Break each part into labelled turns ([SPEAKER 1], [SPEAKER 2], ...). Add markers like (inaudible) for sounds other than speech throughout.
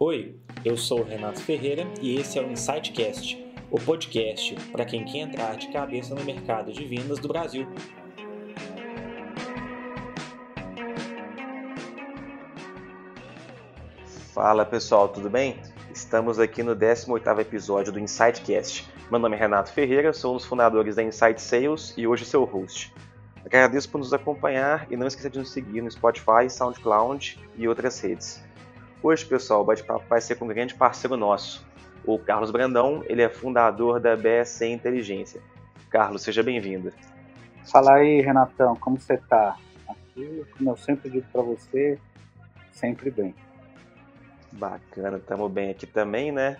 [SPEAKER 1] Oi, eu sou o Renato Ferreira e esse é o Insightcast, o podcast para quem quer entrar de cabeça no mercado de vendas do Brasil.
[SPEAKER 2] Fala pessoal, tudo bem? Estamos aqui no 18º episódio do Insightcast. Meu nome é Renato Ferreira, sou um dos fundadores da Insight Sales e hoje seu host. Agradeço por nos acompanhar e não esqueça de nos seguir no Spotify, SoundCloud e outras redes. Hoje, pessoal, o bate-papo vai ser com um grande parceiro nosso, o Carlos Brandão, ele é fundador da BSC Inteligência. Carlos, seja bem-vindo.
[SPEAKER 3] Fala aí, Renatão, como você está? Aqui, como eu sempre digo para você, sempre bem.
[SPEAKER 2] Bacana, estamos bem aqui também, né?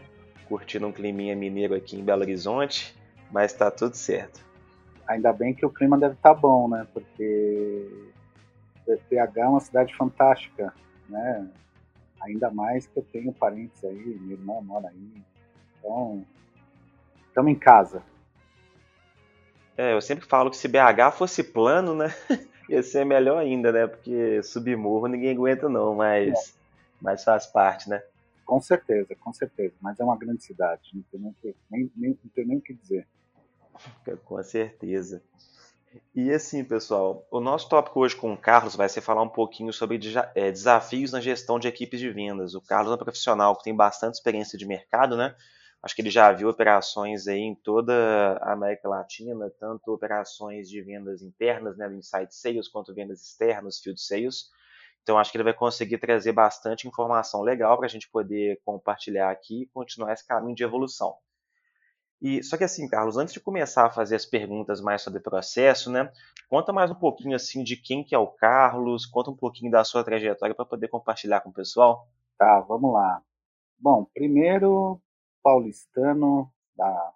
[SPEAKER 2] Curtindo um climinha mineiro aqui em Belo Horizonte, mas está tudo certo
[SPEAKER 3] ainda bem que o clima deve estar tá bom, né? Porque BH é uma cidade fantástica, né? Ainda mais que eu tenho parentes aí, minha irmã mora aí. Então, estamos em casa.
[SPEAKER 2] É, eu sempre falo que se BH fosse plano, né? (laughs) Ia ser melhor ainda, né? Porque subir morro ninguém aguenta não, mas, é. mas faz parte, né?
[SPEAKER 3] Com certeza, com certeza. Mas é uma grande cidade, não tem nem, nem, nem, não tem nem o que dizer. (laughs)
[SPEAKER 2] Com certeza. E assim, pessoal, o nosso tópico hoje com o Carlos vai ser falar um pouquinho sobre é, desafios na gestão de equipes de vendas. O Carlos é um profissional que tem bastante experiência de mercado, né? Acho que ele já viu operações aí em toda a América Latina, tanto operações de vendas internas, né, do Sales, quanto vendas externas, Field Sales. Então, acho que ele vai conseguir trazer bastante informação legal para a gente poder compartilhar aqui e continuar esse caminho de evolução. E só que assim, Carlos, antes de começar a fazer as perguntas mais sobre o processo, né? Conta mais um pouquinho assim de quem que é o Carlos, conta um pouquinho da sua trajetória para poder compartilhar com o pessoal.
[SPEAKER 3] Tá, vamos lá. Bom, primeiro paulistano da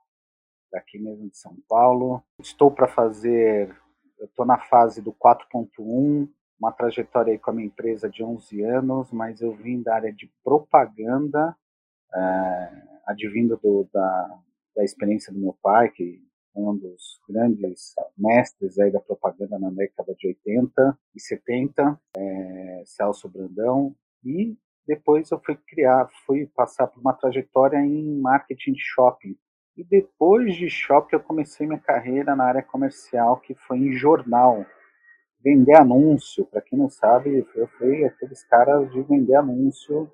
[SPEAKER 3] daqui mesmo de São Paulo. Estou para fazer, eu estou na fase do 4.1, uma trajetória aí com a minha empresa de 11 anos, mas eu vim da área de propaganda, é, advindo do, da, da experiência do meu pai, que foi um dos grandes mestres aí da propaganda na década de 80 e 70, é, Celso Brandão, e depois eu fui criar, fui passar por uma trajetória em marketing de shopping. E depois de shopping eu comecei minha carreira na área comercial, que foi em jornal, vender anúncio. Para quem não sabe, eu fui aqueles caras de vender anúncio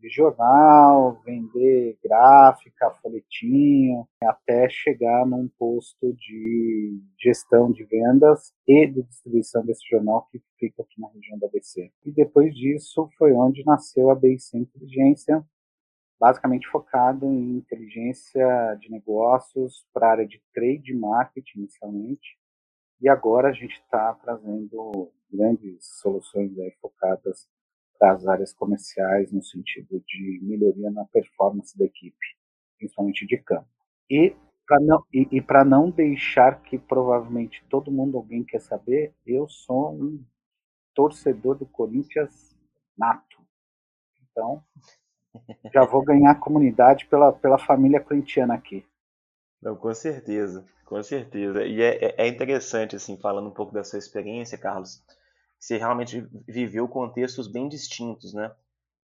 [SPEAKER 3] de jornal, vender gráfica, folhetinho, até chegar num posto de gestão de vendas e de distribuição desse jornal que fica aqui na região da ABC. E depois disso foi onde nasceu a BC Inteligência, basicamente focado em inteligência de negócios para a área de trade marketing inicialmente. E agora a gente está trazendo grandes soluções aí focadas das áreas comerciais no sentido de melhoria na performance da equipe, principalmente de campo. E para não e, e para não deixar que provavelmente todo mundo alguém quer saber, eu sou um torcedor do Corinthians nato. Então, (laughs) já vou ganhar comunidade pela, pela família corintiana aqui.
[SPEAKER 2] Não, com certeza, com certeza. E é, é, é interessante, assim, falando um pouco da sua experiência, Carlos, você realmente viveu contextos bem distintos, né?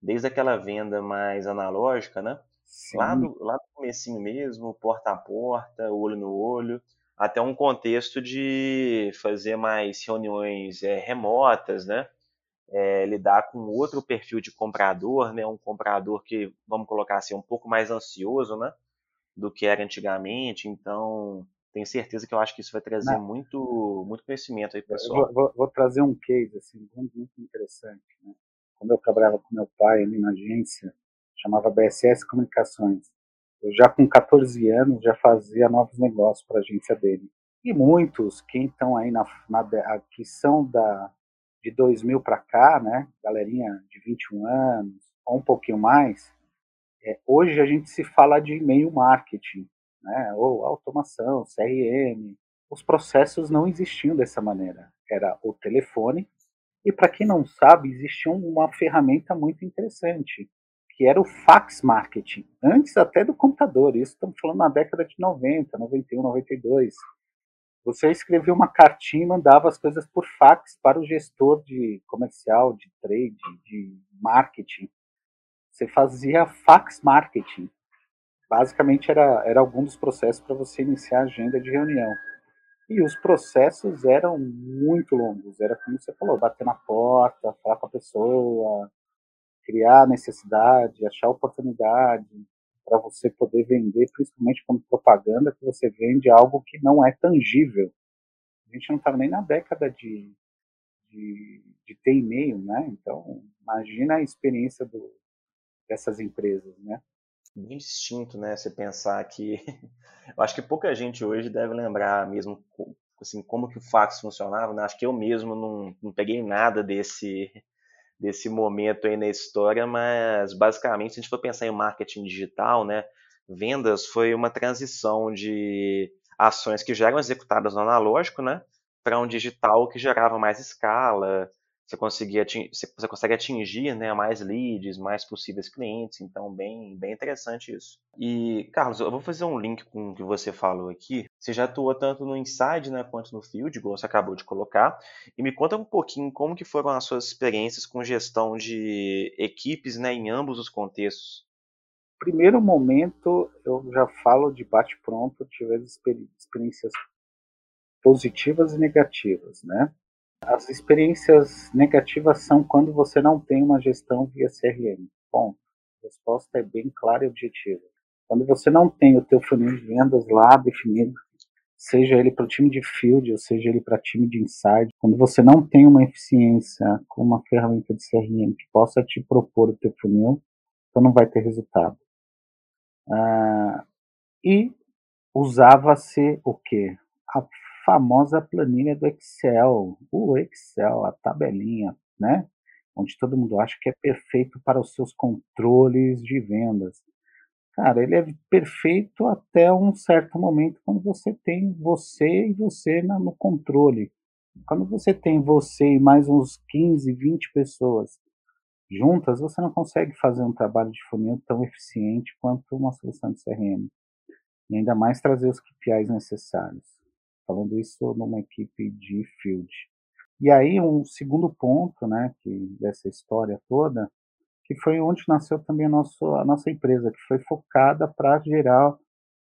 [SPEAKER 2] Desde aquela venda mais analógica, né? Lá do, lá do comecinho mesmo, porta a porta, olho no olho, até um contexto de fazer mais reuniões é, remotas, né? É, lidar com outro perfil de comprador, né? Um comprador que, vamos colocar assim, um pouco mais ansioso, né? Do que era antigamente. Então, tenho certeza que eu acho que isso vai trazer muito, muito conhecimento aí pro pessoal.
[SPEAKER 3] Vou, vou, trazer um case assim, muito, muito interessante. Né? Quando eu trabalhava com meu pai ali na agência, chamava BSS Comunicações. Eu já com 14 anos já fazia novos negócios para a agência dele. E muitos que estão aí na, na que são da de 2000 para cá, né, galerinha de 21 anos ou um pouquinho mais, é, hoje a gente se fala de e-mail marketing né, ou automação, CRM. Os processos não existiam dessa maneira. Era o telefone, e para quem não sabe, existia uma ferramenta muito interessante, que era o fax marketing, antes até do computador. Isso estamos falando na década de 90, 91, 92. Você escrevia uma cartinha e mandava as coisas por fax para o gestor de comercial, de trade, de marketing. você fazia fax marketing. Basicamente era, era algum dos processos para você iniciar a agenda de reunião. E os processos eram muito longos. Era como você falou, bater na porta, falar com a pessoa, criar necessidade, achar oportunidade para você poder vender, principalmente como propaganda, que você vende algo que não é tangível. A gente não estava nem na década de, de, de ter e-mail, né? Então, imagina a experiência do, dessas empresas, né?
[SPEAKER 2] Bem distinto, né? Você pensar que... (laughs) Eu acho que pouca gente hoje deve lembrar mesmo assim, como que o fax funcionava, né? Acho que eu mesmo não, não peguei nada desse desse momento aí na história, mas basicamente, se a gente for pensar em marketing digital, né, vendas foi uma transição de ações que já eram executadas no analógico, né, para um digital que gerava mais escala, você, conseguia, você consegue atingir né, mais leads, mais possíveis clientes, então bem, bem interessante isso. E, Carlos, eu vou fazer um link com o que você falou aqui. Você já atuou tanto no inside né, quanto no field, igual você acabou de colocar, e me conta um pouquinho como que foram as suas experiências com gestão de equipes né, em ambos os contextos.
[SPEAKER 3] Primeiro momento, eu já falo de bate-pronto, tive experiências positivas e negativas, né? As experiências negativas são quando você não tem uma gestão via CRM. Ponto. A resposta é bem clara e objetiva. Quando você não tem o teu funil de vendas lá definido, seja ele para o time de field ou seja ele para time de inside, quando você não tem uma eficiência com uma ferramenta de CRM que possa te propor o teu funil, então não vai ter resultado. Ah, e usava-se o que? Famosa planilha do Excel, o Excel, a tabelinha, né? Onde todo mundo acha que é perfeito para os seus controles de vendas. Cara, ele é perfeito até um certo momento quando você tem você e você no controle. Quando você tem você e mais uns 15, 20 pessoas juntas, você não consegue fazer um trabalho de funil tão eficiente quanto uma solução de CRM. E ainda mais trazer os KPIs necessários falando isso numa equipe de field. E aí um segundo ponto, né, que dessa história toda, que foi onde nasceu também a nossa, a nossa empresa, que foi focada para gerar,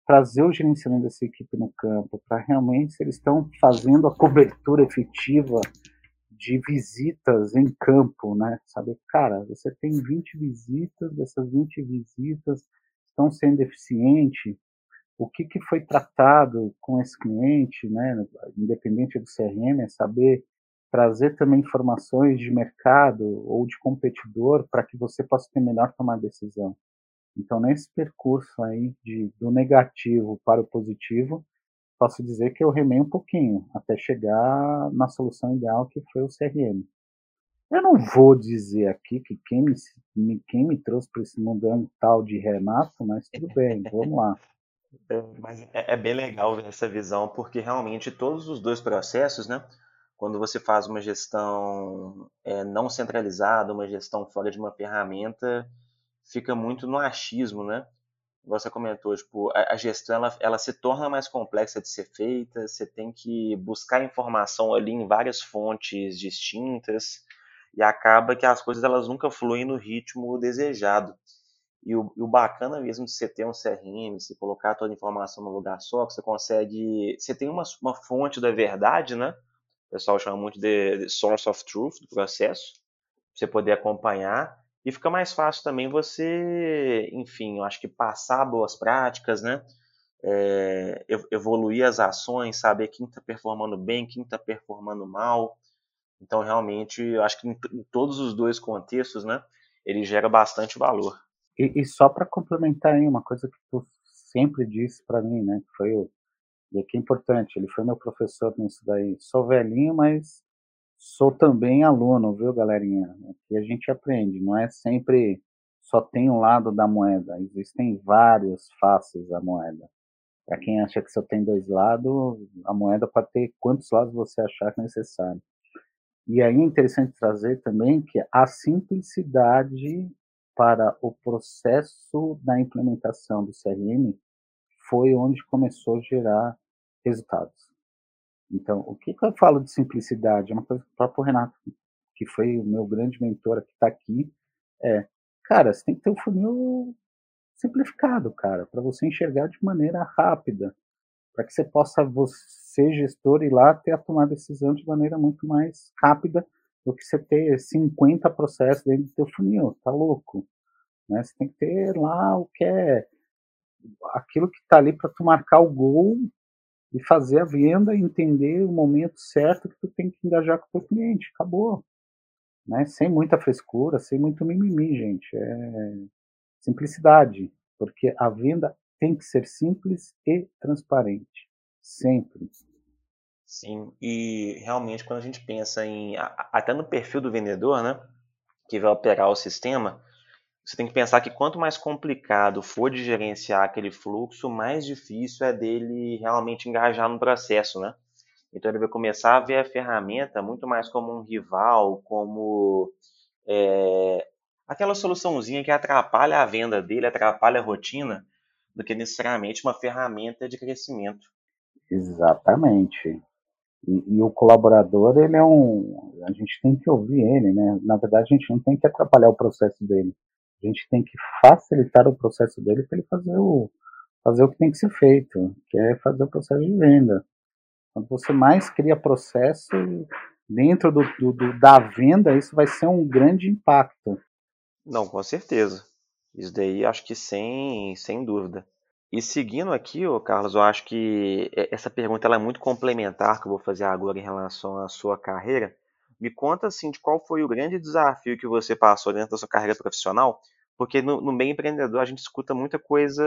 [SPEAKER 3] trazer o gerenciamento dessa equipe no campo, para realmente se eles estão fazendo a cobertura efetiva de visitas em campo, né? Saber, cara, você tem 20 visitas, dessas 20 visitas estão sendo eficientes, o que, que foi tratado com esse cliente, né, independente do CRM, é saber trazer também informações de mercado ou de competidor para que você possa ter melhor tomar decisão. Então, nesse percurso aí de, do negativo para o positivo, posso dizer que eu remei um pouquinho até chegar na solução ideal que foi o CRM. Eu não vou dizer aqui que quem me, quem me trouxe para esse mundo tal de Renato, mas tudo bem, vamos lá. (laughs)
[SPEAKER 2] É, mas é, é bem legal ver essa visão, porque realmente todos os dois processos, né? Quando você faz uma gestão é, não centralizada, uma gestão fora de uma ferramenta, fica muito no achismo, né? Você comentou, tipo, a, a gestão ela, ela se torna mais complexa de ser feita, você tem que buscar informação ali em várias fontes distintas e acaba que as coisas elas nunca fluem no ritmo desejado. E o, e o, bacana mesmo de você ter um CRM, você colocar toda a informação no lugar só, que você consegue. Você tem uma, uma fonte da verdade, né? O pessoal chama muito de, de source of truth do processo, pra você poder acompanhar. E fica mais fácil também você, enfim, eu acho que passar boas práticas, né? É, evoluir as ações, saber quem está performando bem, quem está performando mal. Então, realmente, eu acho que em, em todos os dois contextos, né? Ele gera bastante valor.
[SPEAKER 3] E, e só para complementar aí uma coisa que tu sempre disse para mim, né, que foi o e que é importante, ele foi meu professor nisso daí. Sou velhinho, mas sou também aluno, viu, galerinha? Aqui a gente aprende, não é sempre só tem um lado da moeda, existem vários faces da moeda. Para quem acha que só tem dois lados, a moeda pode ter quantos lados você achar necessário. E aí é interessante trazer também que a simplicidade para o processo da implementação do CRM foi onde começou a gerar resultados. Então, o que, que eu falo de simplicidade? É uma coisa que o próprio Renato, que foi o meu grande mentor que está aqui, é, cara, você tem que ter um funil simplificado, cara, para você enxergar de maneira rápida, para que você possa, você gestor, ir lá ter a tomar decisão de maneira muito mais rápida do que você ter 50 processos dentro do teu funil, tá louco? Né? Você tem que ter lá o que é aquilo que está ali para tu marcar o gol e fazer a venda, entender o momento certo que tu tem que engajar com o teu cliente, acabou né? Sem muita frescura, sem muito mimimi, gente. É simplicidade, porque a venda tem que ser simples e transparente, sempre.
[SPEAKER 2] Sim, e realmente quando a gente pensa em até no perfil do vendedor, né, que vai operar o sistema, você tem que pensar que quanto mais complicado for de gerenciar aquele fluxo, mais difícil é dele realmente engajar no processo, né? Então ele vai começar a ver a ferramenta muito mais como um rival, como é, aquela soluçãozinha que atrapalha a venda dele, atrapalha a rotina, do que necessariamente uma ferramenta de crescimento.
[SPEAKER 3] Exatamente. E, e, o colaborador, ele é um. A gente tem que ouvir ele, né? Na verdade, a gente não tem que atrapalhar o processo dele. A gente tem que facilitar o processo dele para ele fazer o, fazer o que tem que ser feito, que é fazer o processo de venda. Quando você mais cria processo dentro do, do, do, da venda, isso vai ser um grande impacto.
[SPEAKER 2] Não, com certeza. Isso daí acho que sem, sem dúvida. E seguindo aqui, ô Carlos, eu acho que essa pergunta ela é muito complementar que eu vou fazer agora em relação à sua carreira. Me conta assim de qual foi o grande desafio que você passou dentro da sua carreira profissional, porque no, no meio empreendedor a gente escuta muita coisa,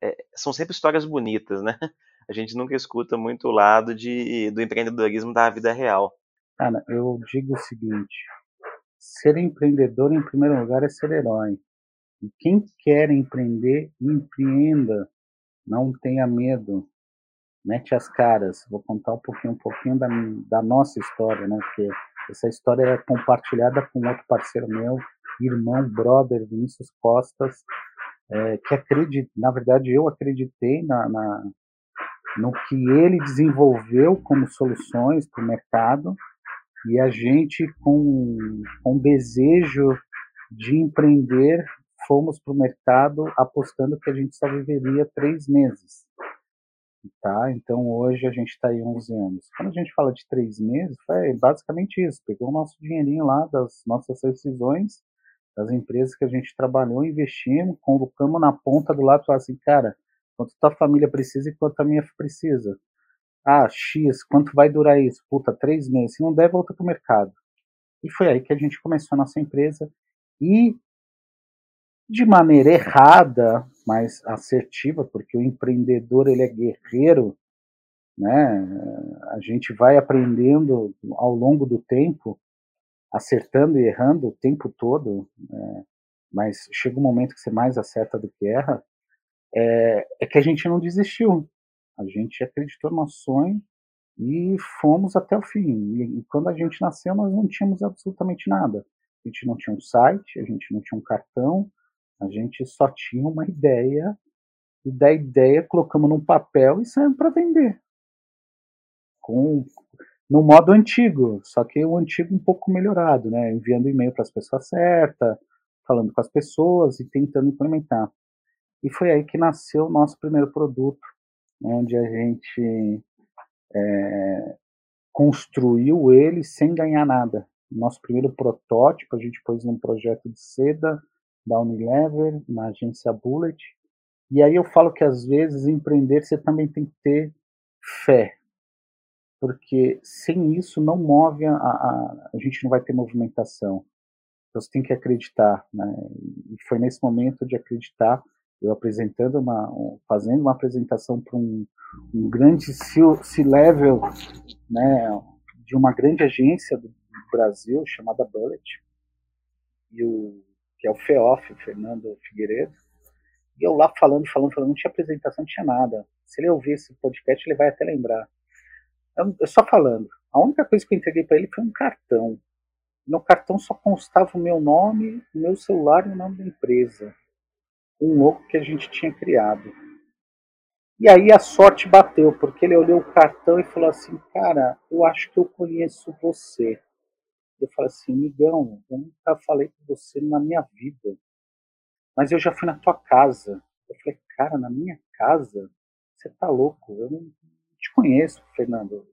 [SPEAKER 2] é, são sempre histórias bonitas, né? (laughs) a gente nunca escuta muito o lado de, do empreendedorismo da vida real.
[SPEAKER 3] Cara, eu digo o seguinte: ser empreendedor, em primeiro lugar, é ser herói. E quem quer empreender, empreenda. Não tenha medo. Mete as caras. Vou contar um pouquinho, um pouquinho da, da nossa história, né? Porque essa história é compartilhada com outro parceiro meu, irmão, brother, Vinícius Costas, é, que acredita, na verdade eu acreditei na, na, no que ele desenvolveu como soluções para o mercado e a gente com, com desejo de empreender fomos para o mercado apostando que a gente só viveria três meses. Tá? Então hoje a gente está aí 11 anos. Quando a gente fala de três meses, é basicamente isso. Pegou o nosso dinheirinho lá das nossas decisões, das empresas que a gente trabalhou, investimos, colocamos na ponta do lado assim, cara, Quanto tua família precisa e quanto a minha precisa. Ah, X, quanto vai durar isso? Puta, três meses. Se não der, volta pro mercado. E foi aí que a gente começou a nossa empresa. E de maneira errada, mas assertiva, porque o empreendedor ele é guerreiro, né? A gente vai aprendendo ao longo do tempo, acertando e errando o tempo todo, né? mas chega um momento que você mais acerta do que erra é, é que a gente não desistiu. A gente acreditou no nosso sonho e fomos até o fim. E, e, quando a gente nasceu, nós não tínhamos absolutamente nada. A gente não tinha um site, a gente não tinha um cartão, a gente só tinha uma ideia, e da ideia colocamos num papel e saímos para vender. Com, no modo antigo, só que o antigo um pouco melhorado, né? Enviando e-mail para as pessoas certas, falando com as pessoas e tentando implementar. E foi aí que nasceu o nosso primeiro produto, onde a gente é, construiu ele sem ganhar nada. Nosso primeiro protótipo a gente pôs num projeto de seda da Unilever, na agência Bullet. E aí eu falo que às vezes empreender você também tem que ter fé, porque sem isso não move a, a, a gente não vai ter movimentação. Então você tem que acreditar, né? E foi nesse momento de acreditar eu apresentando uma, fazendo uma apresentação para um, um, grande C-level, né, de uma grande agência do Brasil chamada Bullet, e o, que é o FEOF, Fernando Figueiredo, e eu lá falando, falando, falando, não tinha apresentação, não tinha nada. Se ele ouvir esse podcast, ele vai até lembrar. Eu, eu só falando. A única coisa que eu entreguei para ele foi um cartão. No cartão só constava o meu nome, o meu celular e o nome da empresa um louco que a gente tinha criado. E aí a sorte bateu, porque ele olhou o cartão e falou assim: Cara, eu acho que eu conheço você. Eu falei assim, Migão, eu nunca falei com você na minha vida, mas eu já fui na tua casa. Eu falei, cara, na minha casa? Você tá louco? Eu não te conheço, Fernando.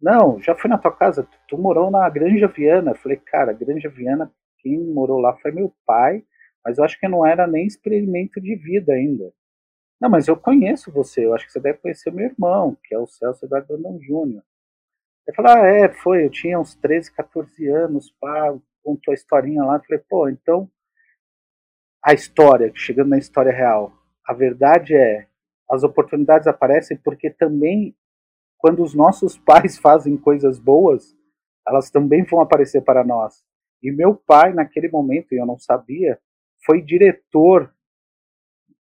[SPEAKER 3] Não, já fui na tua casa, tu, tu morou na Granja Viana. Eu falei, cara, Granja Viana, quem morou lá foi meu pai, mas eu acho que não era nem experimento de vida ainda. Não, mas eu conheço você, eu acho que você deve conhecer meu irmão, que é o Celso Eduardo Brandão Júnior. Ele falou, ah, é, foi, eu tinha uns 13, 14 anos, pá, contou a historinha lá, eu falei, pô, então, a história, chegando na história real, a verdade é, as oportunidades aparecem porque também, quando os nossos (laughs) pais fazem coisas boas, elas também vão aparecer para nós. E meu pai, naquele momento, e eu não sabia, foi diretor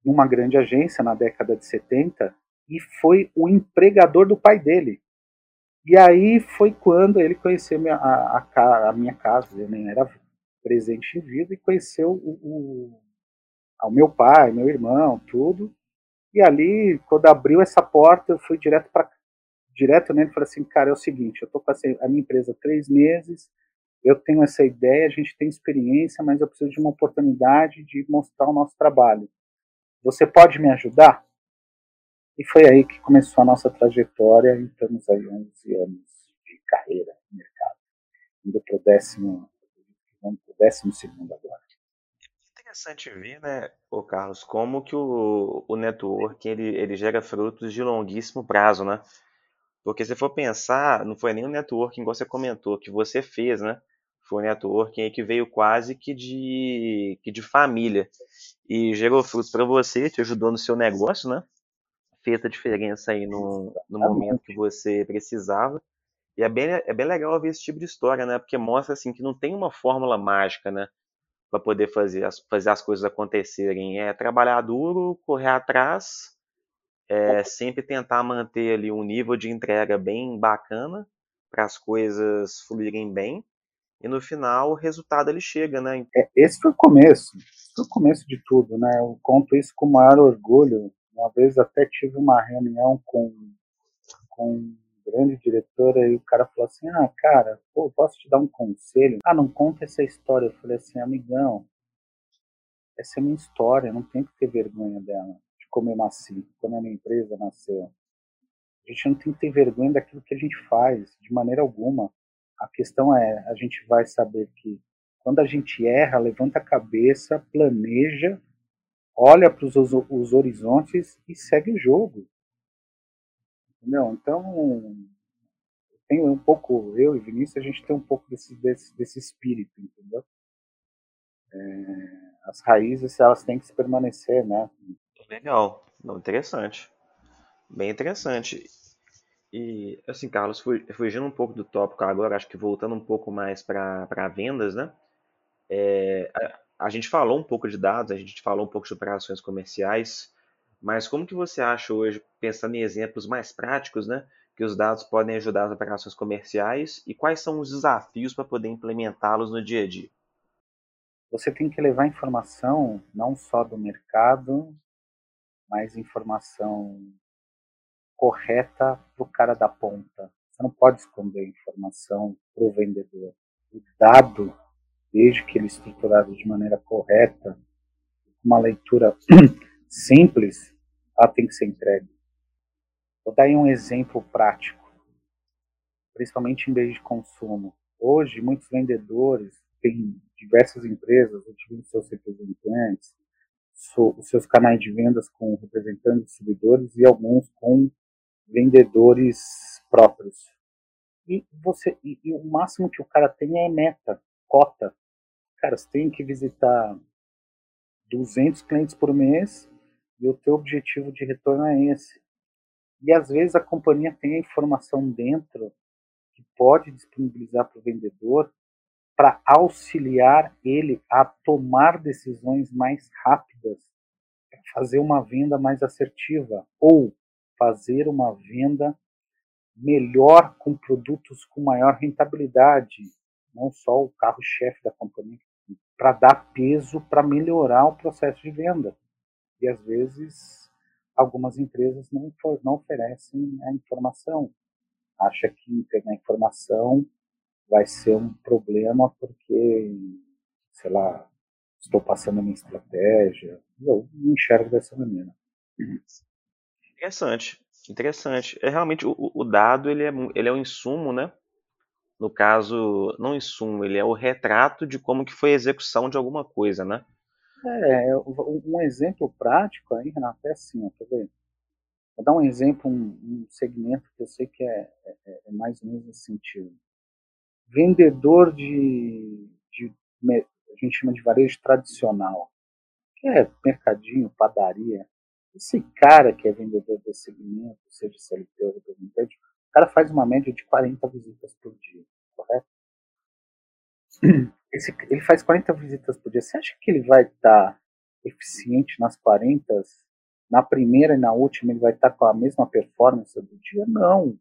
[SPEAKER 3] numa grande agência na década de 70 e foi o empregador do pai dele. E aí foi quando ele conheceu minha, a, a, a, minha casa, eu nem era presente em vida, e conheceu o, o, o meu pai, meu irmão, tudo. E ali, quando abriu essa porta, eu fui direto para direto nele e falei assim, cara, é o seguinte, eu tô com a minha empresa há três meses, eu tenho essa ideia, a gente tem experiência, mas eu preciso de uma oportunidade de mostrar o nosso trabalho. Você pode me ajudar? E foi aí que começou a nossa trajetória, e estamos aí 11 anos de carreira no mercado. Indo para o décimo, vamos o décimo segundo agora.
[SPEAKER 2] Interessante ver, né, o Carlos, como que o, o network ele, ele gera frutos de longuíssimo prazo, né? Porque se for pensar, não foi nem o networking, igual você comentou, que você fez, né? Foi um networking que veio quase que de, que de família. E gerou frutos para você, te ajudou no seu negócio, né? Fez a diferença aí no, no momento que você precisava. E é bem, é bem legal ver esse tipo de história, né? Porque mostra assim que não tem uma fórmula mágica, né? Para poder fazer as, fazer as coisas acontecerem. É trabalhar duro, correr atrás, é sempre tentar manter ali um nível de entrega bem bacana para as coisas fluírem bem e no final o resultado ele chega, né?
[SPEAKER 3] É, esse foi o começo, foi o começo de tudo, né? Eu conto isso com o maior orgulho. Uma vez até tive uma reunião com, com um grande diretora e o cara falou assim: Ah, cara, pô, posso te dar um conselho? Ah, não conta essa história. Eu falei assim, amigão, essa é minha história, não tem que ter vergonha dela, de como eu nasci, como a minha empresa nasceu. A gente não tem que ter vergonha daquilo que a gente faz, de maneira alguma. A questão é, a gente vai saber que quando a gente erra, levanta a cabeça, planeja, olha para os, horizontes e segue o jogo. Entendeu? Então, tem um pouco, eu e Vinícius, a gente tem um pouco desse, desse, desse espírito, entendeu? É, as raízes, elas têm que se permanecer, né?
[SPEAKER 2] Legal, Não, interessante. Bem interessante. E, assim, Carlos, fugindo um pouco do tópico agora, acho que voltando um pouco mais para vendas, né? É, a, a, gente falou um pouco de dados, a gente falou um pouco de operações comerciais, mas como que você acha hoje, pensando em exemplos mais práticos, né? Que os dados podem ajudar as operações comerciais e quais são os desafios para poder implementá-los no dia a dia?
[SPEAKER 3] Você tem que levar informação não só do mercado, mas informação correta para o cara da ponta. Você não pode esconder informação para o vendedor. O dado, desde que ele é estruturado de maneira correta, uma leitura (clears throat) simples, ela tem que ser entregue. Vou dar aí um exemplo prático, principalmente em bens de consumo. Hoje, muitos vendedores têm diversas empresas utilizam seus representantes, os seus canais de vendas com representantes distribuidores e alguns com vendedores próprios. E você e, e, o máximo que o cara tem é meta, cota. Cara, você tem que visitar 200 clientes por mês e o teu objetivo de retorno é esse. E às vezes a companhia tem a informação dentro que pode disponibilizar para o vendedor para auxiliar ele a tomar decisões mais rápidas, fazer uma venda mais assertiva ou fazer uma venda melhor com produtos com maior rentabilidade, não só o carro-chefe da companhia, para dar peso para melhorar o processo de venda. E às vezes algumas empresas não, não oferecem a informação. Acha que a informação vai ser um problema porque, sei lá, estou passando a minha estratégia. Eu não enxergo dessa maneira.
[SPEAKER 2] Interessante, interessante. É realmente o, o dado ele é, ele é um insumo, né? No caso, não insumo, ele é o retrato de como que foi a execução de alguma coisa, né?
[SPEAKER 3] É, um exemplo prático aí, Renato, é assim, ó, quer ver? Vou dar um exemplo, um, um segmento que eu sei que é, é, é mais ou menos nesse sentido. Vendedor de, de, a gente chama de varejo tradicional, que é mercadinho, padaria. Esse cara que é vendedor desse segmento, seja CLT ou representante, cara faz uma média de 40 visitas por dia, correto? Esse, ele faz 40 visitas por dia. Você acha que ele vai estar tá eficiente nas 40? Na primeira e na última ele vai estar tá com a mesma performance do dia? Não.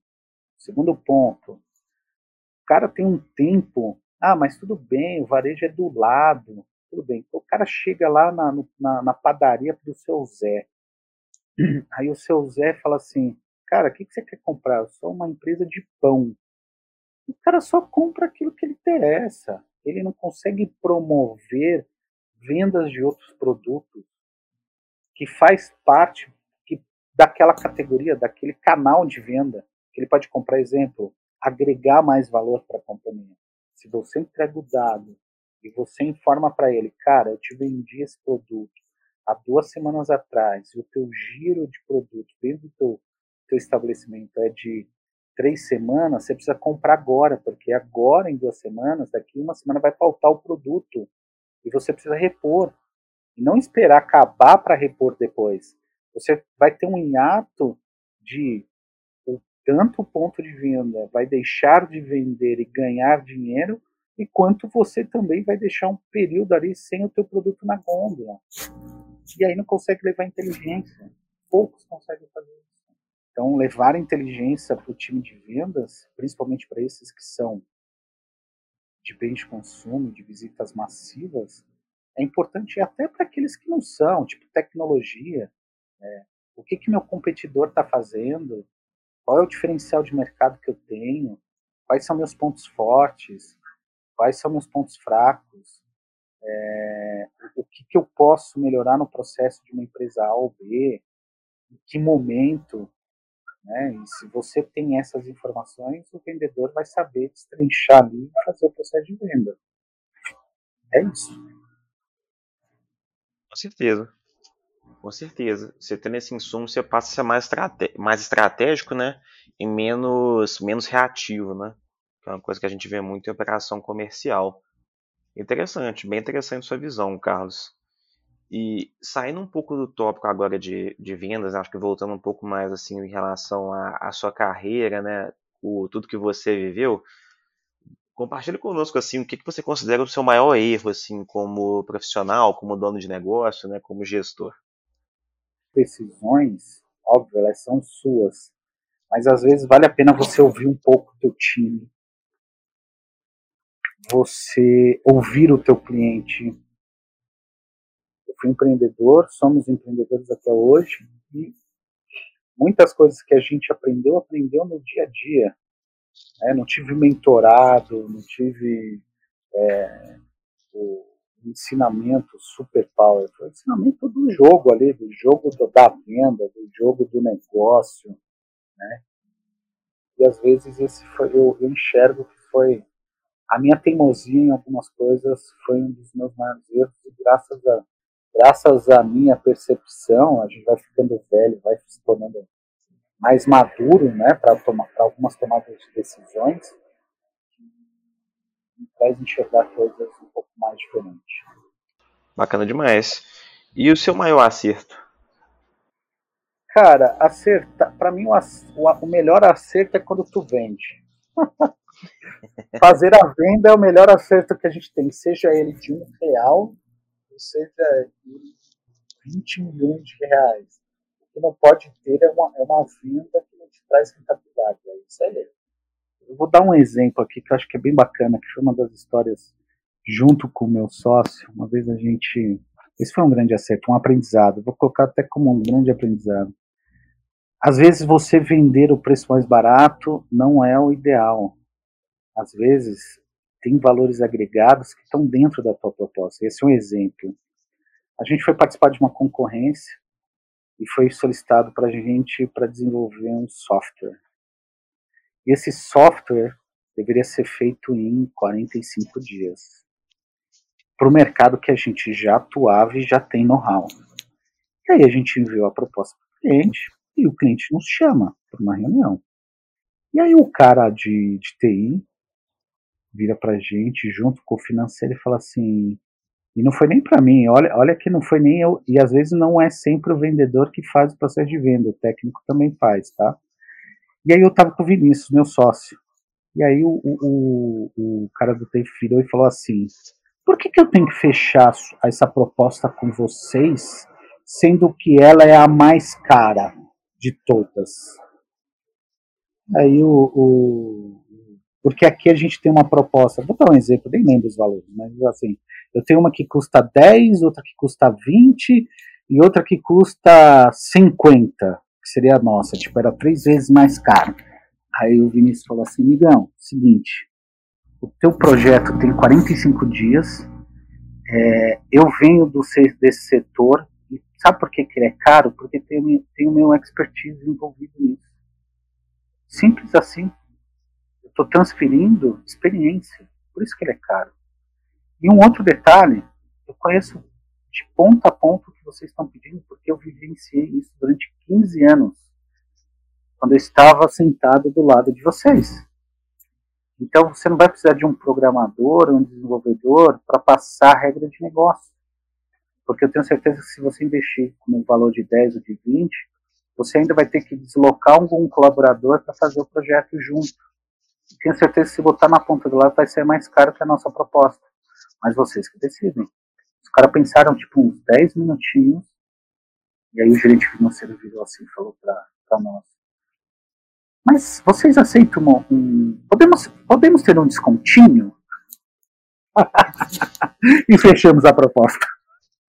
[SPEAKER 3] Segundo ponto, o cara tem um tempo. Ah, mas tudo bem, o varejo é do lado. Tudo bem. Então, o cara chega lá na, na, na padaria do seu Zé. Aí o seu Zé fala assim: Cara, o que, que você quer comprar? Eu sou uma empresa de pão. O cara só compra aquilo que lhe interessa. Ele não consegue promover vendas de outros produtos que faz parte que, daquela categoria, daquele canal de venda. Que ele pode comprar, exemplo, agregar mais valor para a companhia. Se você entrega o dado e você informa para ele, cara, eu te vendi esse produto há duas semanas atrás e o teu giro de produto dentro do teu, teu estabelecimento é de três semanas, você precisa comprar agora, porque agora, em duas semanas, daqui uma semana vai faltar o produto e você precisa repor. E não esperar acabar para repor depois. Você vai ter um hiato de o tanto o ponto de venda vai deixar de vender e ganhar dinheiro, e quanto você também vai deixar um período ali sem o teu produto na gôndola. E aí não consegue levar inteligência. Poucos conseguem fazer isso. Então, levar inteligência para o time de vendas, principalmente para esses que são de bens de consumo, de visitas massivas, é importante até para aqueles que não são, tipo tecnologia. Né? O que, que meu competidor está fazendo? Qual é o diferencial de mercado que eu tenho? Quais são meus pontos fortes? Quais são meus pontos fracos? É, o que, que eu posso melhorar no processo de uma empresa A ou B? Em que momento? Né? E se você tem essas informações, o vendedor vai saber destrinchar ali e fazer o processo de venda. É isso.
[SPEAKER 2] Com certeza. Com certeza. Você tendo esse insumo, você passa a ser mais, mais estratégico, né? E menos, menos reativo, né? Que é uma coisa que a gente vê muito em operação comercial. Interessante, bem interessante sua visão, Carlos. E saindo um pouco do tópico agora de, de vendas, acho que voltando um pouco mais assim em relação à, sua carreira, né, o, tudo que você viveu, compartilhe conosco assim o que, que você considera o seu maior erro assim como profissional, como dono de negócio, né, como gestor.
[SPEAKER 3] Decisões, óbvio, elas são suas, mas às vezes vale a pena você ouvir um pouco o teu time, você ouvir o teu cliente, fui empreendedor, somos empreendedores até hoje e muitas coisas que a gente aprendeu, aprendeu no dia a dia. Né? Não tive mentorado, não tive é, o ensinamento super power, foi o ensinamento do jogo ali, do jogo da venda, do jogo do negócio, né? E às vezes esse foi, eu, eu enxergo que foi a minha teimosia em algumas coisas foi um dos meus maiores erros e graças a graças à minha percepção, a gente vai ficando velho, vai se tornando mais maduro, né, para tomar pra algumas tomadas de decisões, e faz enxergar coisas um pouco mais diferentes.
[SPEAKER 2] Bacana demais. E o seu maior acerto?
[SPEAKER 3] Cara, acertar, para mim o, o, melhor acerto é quando tu vende. (laughs) Fazer a venda é o melhor acerto que a gente tem, seja ele de um real seja de 20 milhões de reais. O que não pode ter é uma, é uma venda que não te traz rentabilidade. É isso aí. Eu vou dar um exemplo aqui que eu acho que é bem bacana, que foi uma das histórias junto com o meu sócio. Uma vez a gente. Esse foi um grande acerto, um aprendizado. Vou colocar até como um grande aprendizado. Às vezes você vender o preço mais barato não é o ideal. às vezes, tem valores agregados que estão dentro da tua proposta. Esse é um exemplo. A gente foi participar de uma concorrência e foi solicitado para a gente para desenvolver um software. E esse software deveria ser feito em 45 dias. Para o mercado que a gente já atuava e já tem know-how. E aí a gente enviou a proposta para o cliente e o cliente nos chama para uma reunião. E aí o cara de, de TI vira para gente junto com o financeiro e fala assim, e não foi nem para mim, olha, olha que não foi nem eu, e às vezes não é sempre o vendedor que faz o processo de venda, o técnico também faz, tá? E aí eu tava com o Vinícius, meu sócio, e aí o, o, o cara do virou e falou assim, por que, que eu tenho que fechar essa proposta com vocês, sendo que ela é a mais cara de todas? Aí o, o porque aqui a gente tem uma proposta, vou dar um exemplo, nem lembro os valores, mas assim, eu tenho uma que custa 10, outra que custa 20 e outra que custa 50, que seria a nossa, tipo, era três vezes mais caro. Aí o Vinícius falou assim, Migão, seguinte, o teu projeto tem 45 dias, é, eu venho do, desse setor, e sabe por que, que ele é caro? Porque tem, tem o meu expertise envolvido nisso. Simples assim estou transferindo experiência. Por isso que ele é caro. E um outro detalhe, eu conheço de ponta a ponta o que vocês estão pedindo, porque eu vivenciei isso durante 15 anos, quando eu estava sentado do lado de vocês. Então você não vai precisar de um programador, um desenvolvedor para passar a regra de negócio. Porque eu tenho certeza que se você investir com um valor de 10 ou de 20, você ainda vai ter que deslocar algum colaborador para fazer o projeto junto tenho certeza que se botar na ponta do lado vai ser mais caro que a nossa proposta. Mas vocês que decidem. Os caras pensaram tipo uns 10 minutinhos. E aí o gerente financeiro virou assim e falou para nós. Mas vocês aceitam um, um, podemos, podemos ter um descontinho? (laughs) e fechamos a proposta.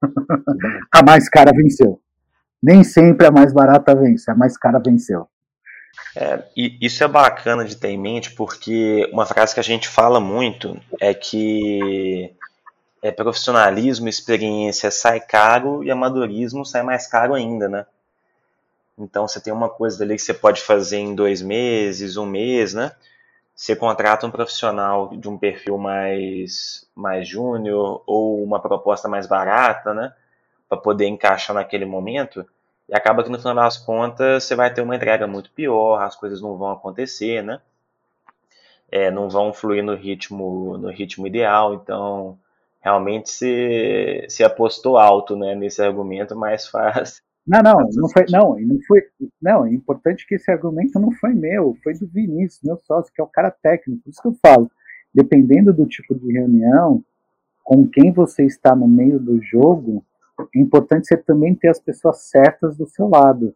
[SPEAKER 3] (laughs) a mais cara venceu. Nem sempre a mais barata vence, a mais cara venceu.
[SPEAKER 2] É, e isso é bacana de ter em mente porque uma frase que a gente fala muito é que é, profissionalismo, experiência sai caro e amadorismo sai mais caro ainda, né? Então você tem uma coisa ali que você pode fazer em dois meses, um mês, né? Você contrata um profissional de um perfil mais, mais júnior ou uma proposta mais barata, né? Para poder encaixar naquele momento e acaba que no final das contas você vai ter uma entrega muito pior, as coisas não vão acontecer, né? É, não vão fluir no ritmo, no ritmo ideal, então realmente se, se apostou alto né, nesse argumento, mas faz.
[SPEAKER 3] Não, não, não foi, não, não foi, não, é importante que esse argumento não foi meu, foi do Vinícius, meu sócio, que é o cara técnico, por isso que eu falo, dependendo do tipo de reunião, com quem você está no meio do jogo, é importante você também ter as pessoas certas do seu lado.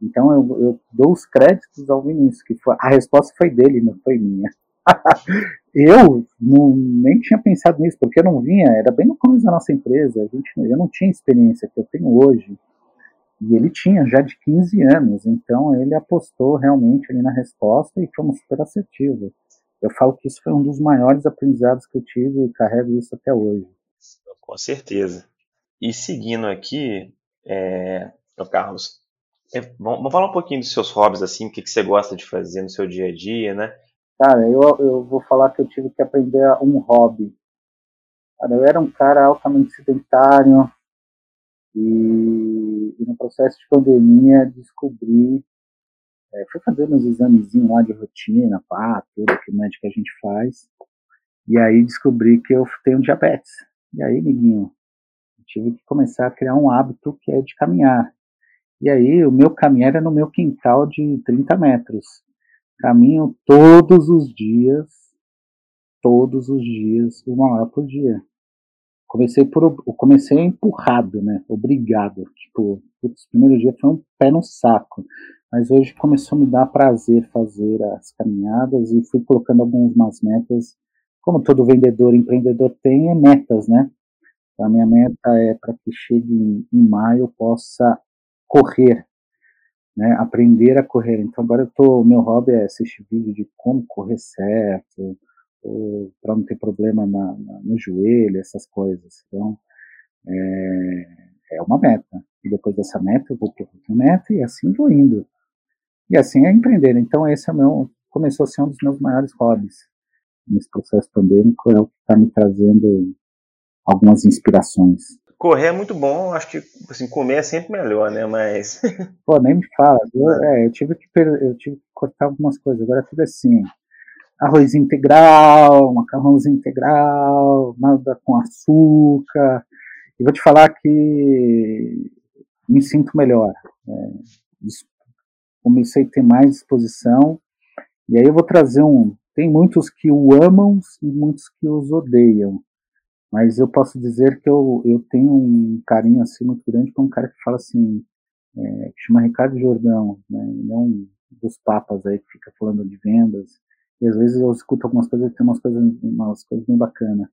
[SPEAKER 3] Então eu, eu dou os créditos ao Vinícius, que foi, a resposta foi dele, não foi minha. (laughs) eu não, nem tinha pensado nisso, porque eu não vinha, era bem no começo da nossa empresa, a gente, eu não tinha experiência que eu tenho hoje. E ele tinha já de 15 anos, então ele apostou realmente ali na resposta e fomos super assertivos. Eu falo que isso foi um dos maiores aprendizados que eu tive e carrego isso até hoje.
[SPEAKER 2] Com certeza. E seguindo aqui, é, Carlos, é, vamos falar um pouquinho dos seus hobbies, assim, o que, que você gosta de fazer no seu dia a dia, né?
[SPEAKER 3] Cara, eu, eu vou falar que eu tive que aprender um hobby. Cara, eu era um cara altamente sedentário e, e no processo de pandemia descobri, é, fui fazendo uns examezinhos lá de rotina, pá, tudo que médico a gente faz, e aí descobri que eu tenho diabetes. E aí, amiguinho, tive que começar a criar um hábito que é de caminhar. E aí, o meu caminhar é no meu quintal de 30 metros. Caminho todos os dias, todos os dias, uma hora por dia. Comecei por, comecei empurrado, né? Obrigado. Tipo, putz, o primeiro dia foi um pé no saco. Mas hoje começou a me dar prazer fazer as caminhadas e fui colocando algumas metas. Como todo vendedor, empreendedor tem, é metas, né? A minha meta é para que chegue em, em maio eu possa correr, né, aprender a correr. Então agora eu tô, meu hobby é assistir vídeo de como correr certo, para não ter problema na, na, no joelho, essas coisas. Então, é, é uma meta. E depois dessa meta, eu vou para outra meta e assim vou indo. E assim é empreender. Então, esse é meu, começou a ser um dos meus maiores hobbies nesse processo pandêmico, é o que está me trazendo algumas inspirações.
[SPEAKER 2] Correr é muito bom, acho que assim, comer é sempre melhor, né? Mas. (laughs)
[SPEAKER 3] Pô, nem me fala. Eu, é, eu, tive que, eu tive que cortar algumas coisas, agora é tudo assim arroz integral, macarrãozinho integral, nada com açúcar. E vou te falar que me sinto melhor. É, comecei a ter mais disposição. E aí eu vou trazer um. Tem muitos que o amam e muitos que os odeiam. Mas eu posso dizer que eu, eu tenho um carinho assim muito grande para um cara que fala assim, é, que chama Ricardo Jordão, né? Ele é um dos papas aí que fica falando de vendas e às vezes eu escuto algumas coisas, tem umas coisas, umas coisas bem bacanas.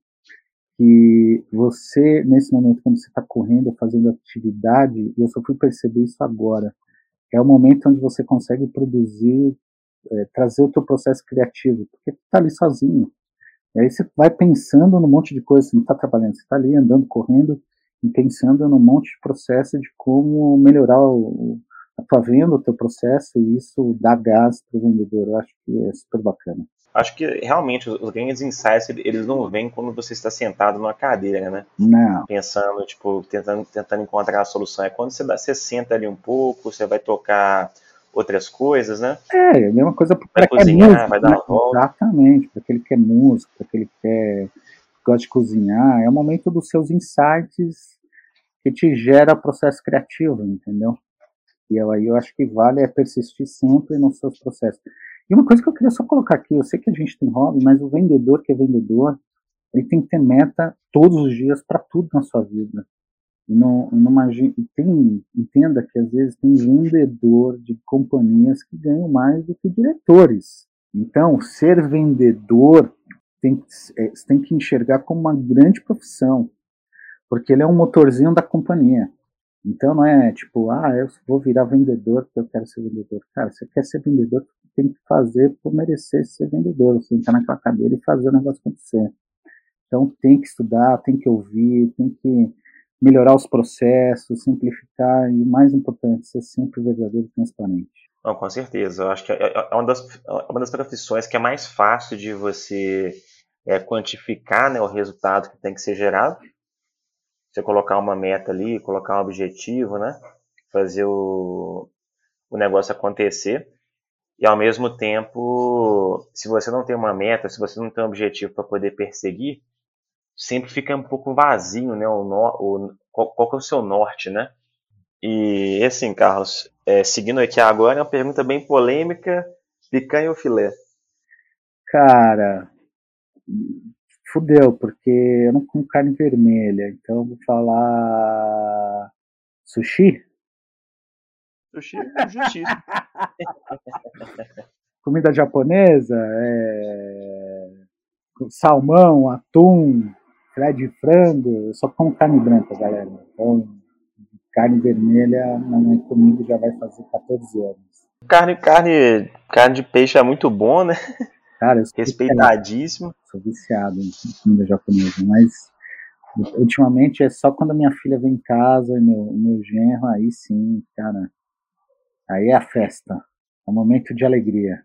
[SPEAKER 3] Que você, nesse momento, quando você está correndo, fazendo atividade, e eu só fui perceber isso agora, é o momento onde você consegue produzir, é, trazer o teu processo criativo, porque está ali sozinho. E aí você vai pensando num monte de coisa, você não está trabalhando, você está ali andando, correndo, e pensando num monte de processo de como melhorar o, a tua venda, o teu processo, e isso dá gás para o vendedor. Eu acho que é super bacana.
[SPEAKER 2] Acho que realmente os grandes insights eles não vêm quando você está sentado numa cadeira, né?
[SPEAKER 3] Não.
[SPEAKER 2] Pensando, tipo, tentando, tentando encontrar a solução. É quando você, dá, você senta ali um pouco, você vai tocar outras coisas, né?
[SPEAKER 3] É, é a mesma coisa para
[SPEAKER 2] vai cozinhar, música, vai dar uma volta.
[SPEAKER 3] Exatamente, para aquele que é músico, para aquele que quer, gosta de cozinhar. É o momento dos seus insights que te gera processo criativo, entendeu? E aí eu acho que vale é persistir sempre nos seus processos. E uma coisa que eu queria só colocar aqui, eu sei que a gente tem hobby, mas o vendedor que é vendedor, ele tem que ter meta todos os dias para tudo na sua vida. Não, imagine, tem, entenda que às vezes tem vendedor de companhias que ganham mais do que diretores. Então, ser vendedor tem, é, você tem que enxergar como uma grande profissão, porque ele é um motorzinho da companhia. Então não é tipo, ah, eu vou virar vendedor porque eu quero ser vendedor. Cara, você quer ser vendedor, tem que fazer por merecer ser vendedor. Você entrar naquela cadeira e fazer o negócio acontecer. Então tem que estudar, tem que ouvir, tem que melhorar os processos, simplificar e mais importante, ser sempre verdadeiro e transparente.
[SPEAKER 2] Não, com certeza. Eu acho que é, é uma das, é uma das profissões que é mais fácil de você é, quantificar né, o resultado que tem que ser gerado você colocar uma meta ali, colocar um objetivo, né? Fazer o, o negócio acontecer. E ao mesmo tempo, se você não tem uma meta, se você não tem um objetivo para poder perseguir, sempre fica um pouco vazio, né? O, o qual, qual é o seu norte, né? E assim, Carlos, é, seguindo aqui agora, é uma pergunta bem polêmica: picanha ou filé?
[SPEAKER 3] Cara, fudeu, porque eu não como carne vermelha, então eu vou falar sushi.
[SPEAKER 2] Sushi é justiça. (laughs)
[SPEAKER 3] Comida japonesa, é... salmão, atum, filé de frango, eu só como carne branca, galera. Então, carne vermelha não é comigo já vai fazer 14 anos.
[SPEAKER 2] Carne, carne, carne de peixe é muito bom, né?
[SPEAKER 3] Cara,
[SPEAKER 2] respeitadíssimo.
[SPEAKER 3] Sou viciado em comida japonesa, mas ultimamente é só quando a minha filha vem em casa e meu, meu genro, aí sim, cara. Aí é a festa. É um momento de alegria.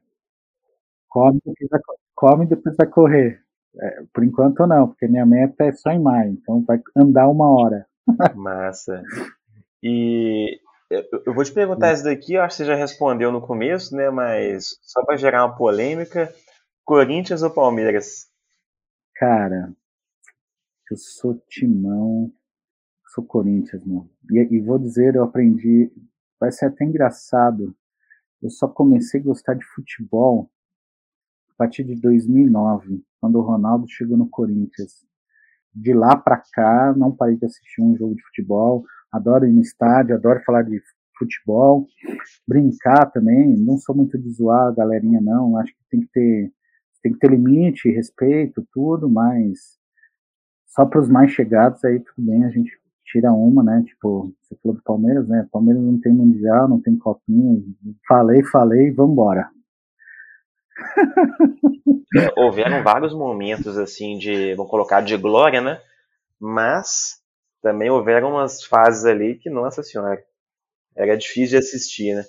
[SPEAKER 3] Come, depois vai, come depois vai correr. É, por enquanto não, porque minha meta é só em maio, então vai andar uma hora.
[SPEAKER 2] Massa. E eu vou te perguntar isso daqui, eu acho que você já respondeu no começo, né? Mas só para gerar uma polêmica, Corinthians ou Palmeiras?
[SPEAKER 3] Cara, eu sou timão, sou Corinthians, meu. E, e, vou dizer, eu aprendi, vai ser até engraçado. Eu só comecei a gostar de futebol partir de 2009, quando o Ronaldo chegou no Corinthians. De lá para cá, não parei de assistir um jogo de futebol. Adoro ir no estádio, adoro falar de futebol, brincar também. Não sou muito de zoar a galerinha, não. Acho que tem que ter tem que ter limite, respeito, tudo, mas só para os mais chegados aí tudo bem, a gente tira uma, né? Tipo, você falou do Palmeiras, né? Palmeiras não tem mundial, não tem copinha. Falei, falei, vambora.
[SPEAKER 2] É, (laughs) houveram vários momentos assim de, vamos colocar, de glória, né? Mas também houveram umas fases ali que, nossa senhora, era difícil de assistir, né?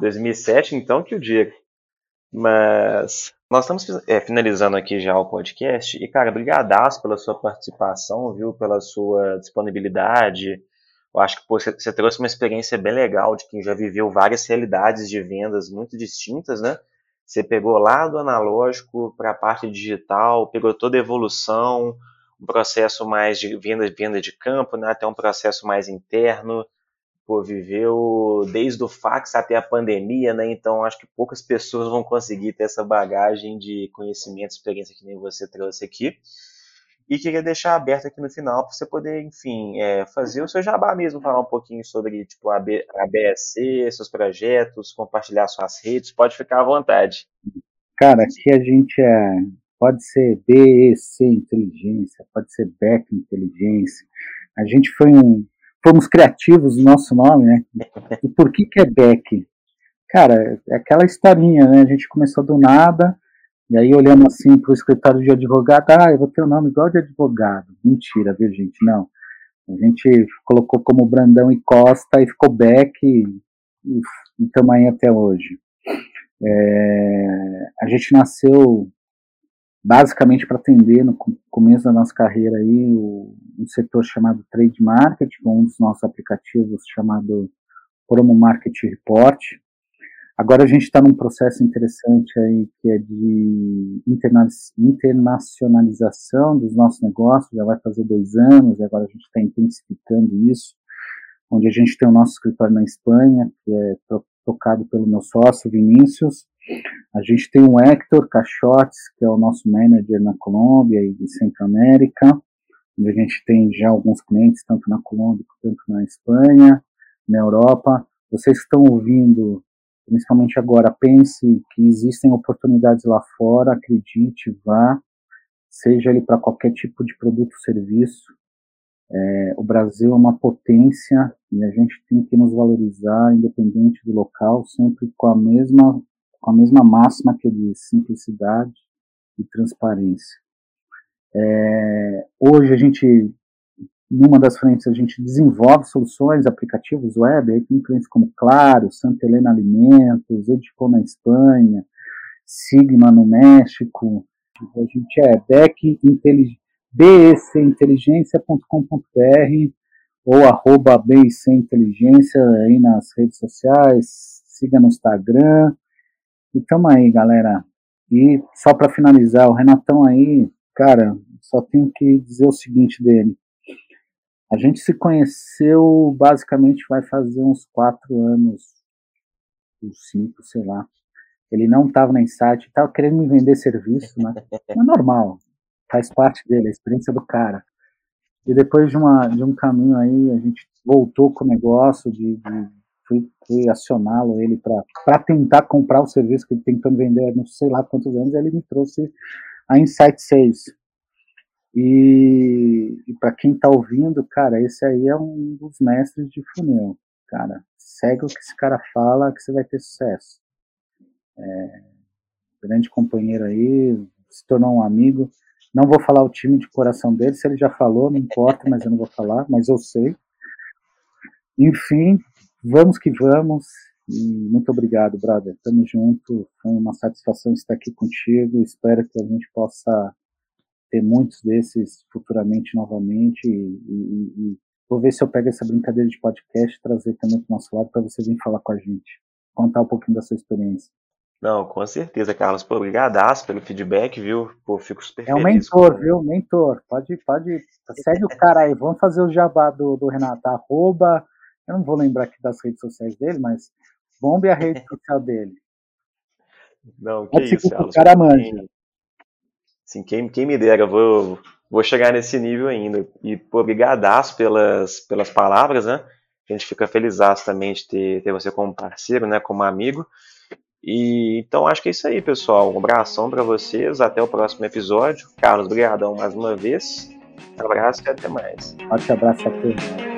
[SPEAKER 2] 2007, então, que o diga. Mas nós estamos é, finalizando aqui já o podcast e, cara, brigadaço pela sua participação, viu? Pela sua disponibilidade. Eu acho que pô, você trouxe uma experiência bem legal de quem já viveu várias realidades de vendas muito distintas, né? Você pegou lá do analógico para a parte digital, pegou toda a evolução, um processo mais de venda, venda de campo, né? até um processo mais interno, pô, viveu desde o fax até a pandemia, né? Então acho que poucas pessoas vão conseguir ter essa bagagem de conhecimento, experiência que nem você trouxe aqui. E queria deixar aberto aqui no final para você poder, enfim, é, fazer o seu jabá mesmo, falar um pouquinho sobre tipo, a, B, a BSC, seus projetos, compartilhar suas redes, pode ficar à vontade.
[SPEAKER 3] Cara, aqui a gente é. Pode ser BEC Inteligência, pode ser BEC Inteligência. A gente foi um, fomos criativos no nosso nome, né? E por que que é Beck? Cara, é aquela historinha, né? A gente começou do nada, e aí olhando assim para o escritório de advogado, ah, eu vou ter o um nome igual de advogado. Mentira, viu, gente? Não. A gente colocou como Brandão e Costa e ficou Beck e, estamos aí até hoje. É, a gente nasceu basicamente para atender no começo da nossa carreira aí o, um setor chamado Trade Market, com um dos nossos aplicativos chamado Promo Market Report. Agora a gente está num processo interessante aí que é de interna internacionalização dos nossos negócios, já vai fazer dois anos, e agora a gente está intensificando isso, onde a gente tem o nosso escritório na Espanha, que é tocado pelo meu sócio Vinícius, a gente tem o Hector Caixotes, que é o nosso manager na Colômbia e Centro-América, onde a gente tem já alguns clientes, tanto na Colômbia quanto na Espanha, na Europa. Vocês estão ouvindo, principalmente agora, pense que existem oportunidades lá fora, acredite, vá, seja ele para qualquer tipo de produto ou serviço. É, o Brasil é uma potência e a gente tem que nos valorizar, independente do local, sempre com a mesma com a mesma máxima que de simplicidade e transparência. É, hoje a gente, numa das frentes, a gente desenvolve soluções, aplicativos web, aí tem clientes como Claro, Santa Helena Alimentos, Edicom na Espanha, Sigma no México, a gente é becinteligencia.com.br ou arroba Inteligência aí nas redes sociais, siga no Instagram, e tamo aí, galera. E só para finalizar, o Renatão aí, cara, só tenho que dizer o seguinte dele. A gente se conheceu, basicamente vai fazer uns quatro anos, uns cinco, sei lá. Ele não estava na Insight, estava querendo me vender serviço, né? (laughs) É normal, faz parte dele, a experiência do cara. E depois de, uma, de um caminho aí, a gente voltou com o negócio de, de fui, fui acioná-lo ele para tentar comprar o serviço que ele tentou vender não sei lá quantos anos, ele me trouxe a Insight Sales. E, e para quem está ouvindo, cara, esse aí é um dos mestres de funil. Cara, segue o que esse cara fala que você vai ter sucesso. É, grande companheiro aí, se tornou um amigo. Não vou falar o time de coração dele, se ele já falou, não importa, mas eu não vou falar, mas eu sei. Enfim, Vamos que vamos. E muito obrigado, brother. Tamo junto. Foi uma satisfação estar aqui contigo. Espero que a gente possa ter muitos desses futuramente novamente. E, e, e vou ver se eu pego essa brincadeira de podcast e trazer também para o nosso lado para você vir falar com a gente. Contar um pouquinho da sua experiência.
[SPEAKER 2] Não, com certeza, Carlos. Pô, obrigadaço pelo feedback, viu? Pô, fico super
[SPEAKER 3] É um mentor, viu? Mentor. Pode, pode. Segue o cara aí. Vamos fazer o jabá do, do Renato. Arroba eu não vou lembrar aqui das redes sociais dele, mas bombe a rede social dele.
[SPEAKER 2] Não, que Pode
[SPEAKER 3] isso, Carlos. cara manja.
[SPEAKER 2] Sim, quem, quem me dera, vou, vou chegar nesse nível ainda. E, pô, pelas, pelas palavras, né? A gente fica feliz também de ter, ter você como parceiro, né? Como amigo. E então acho que é isso aí, pessoal. Um abração para vocês. Até o próximo episódio. Carlos, obrigadão mais uma vez. Um abraço e até mais.
[SPEAKER 3] Forte abraço a todos.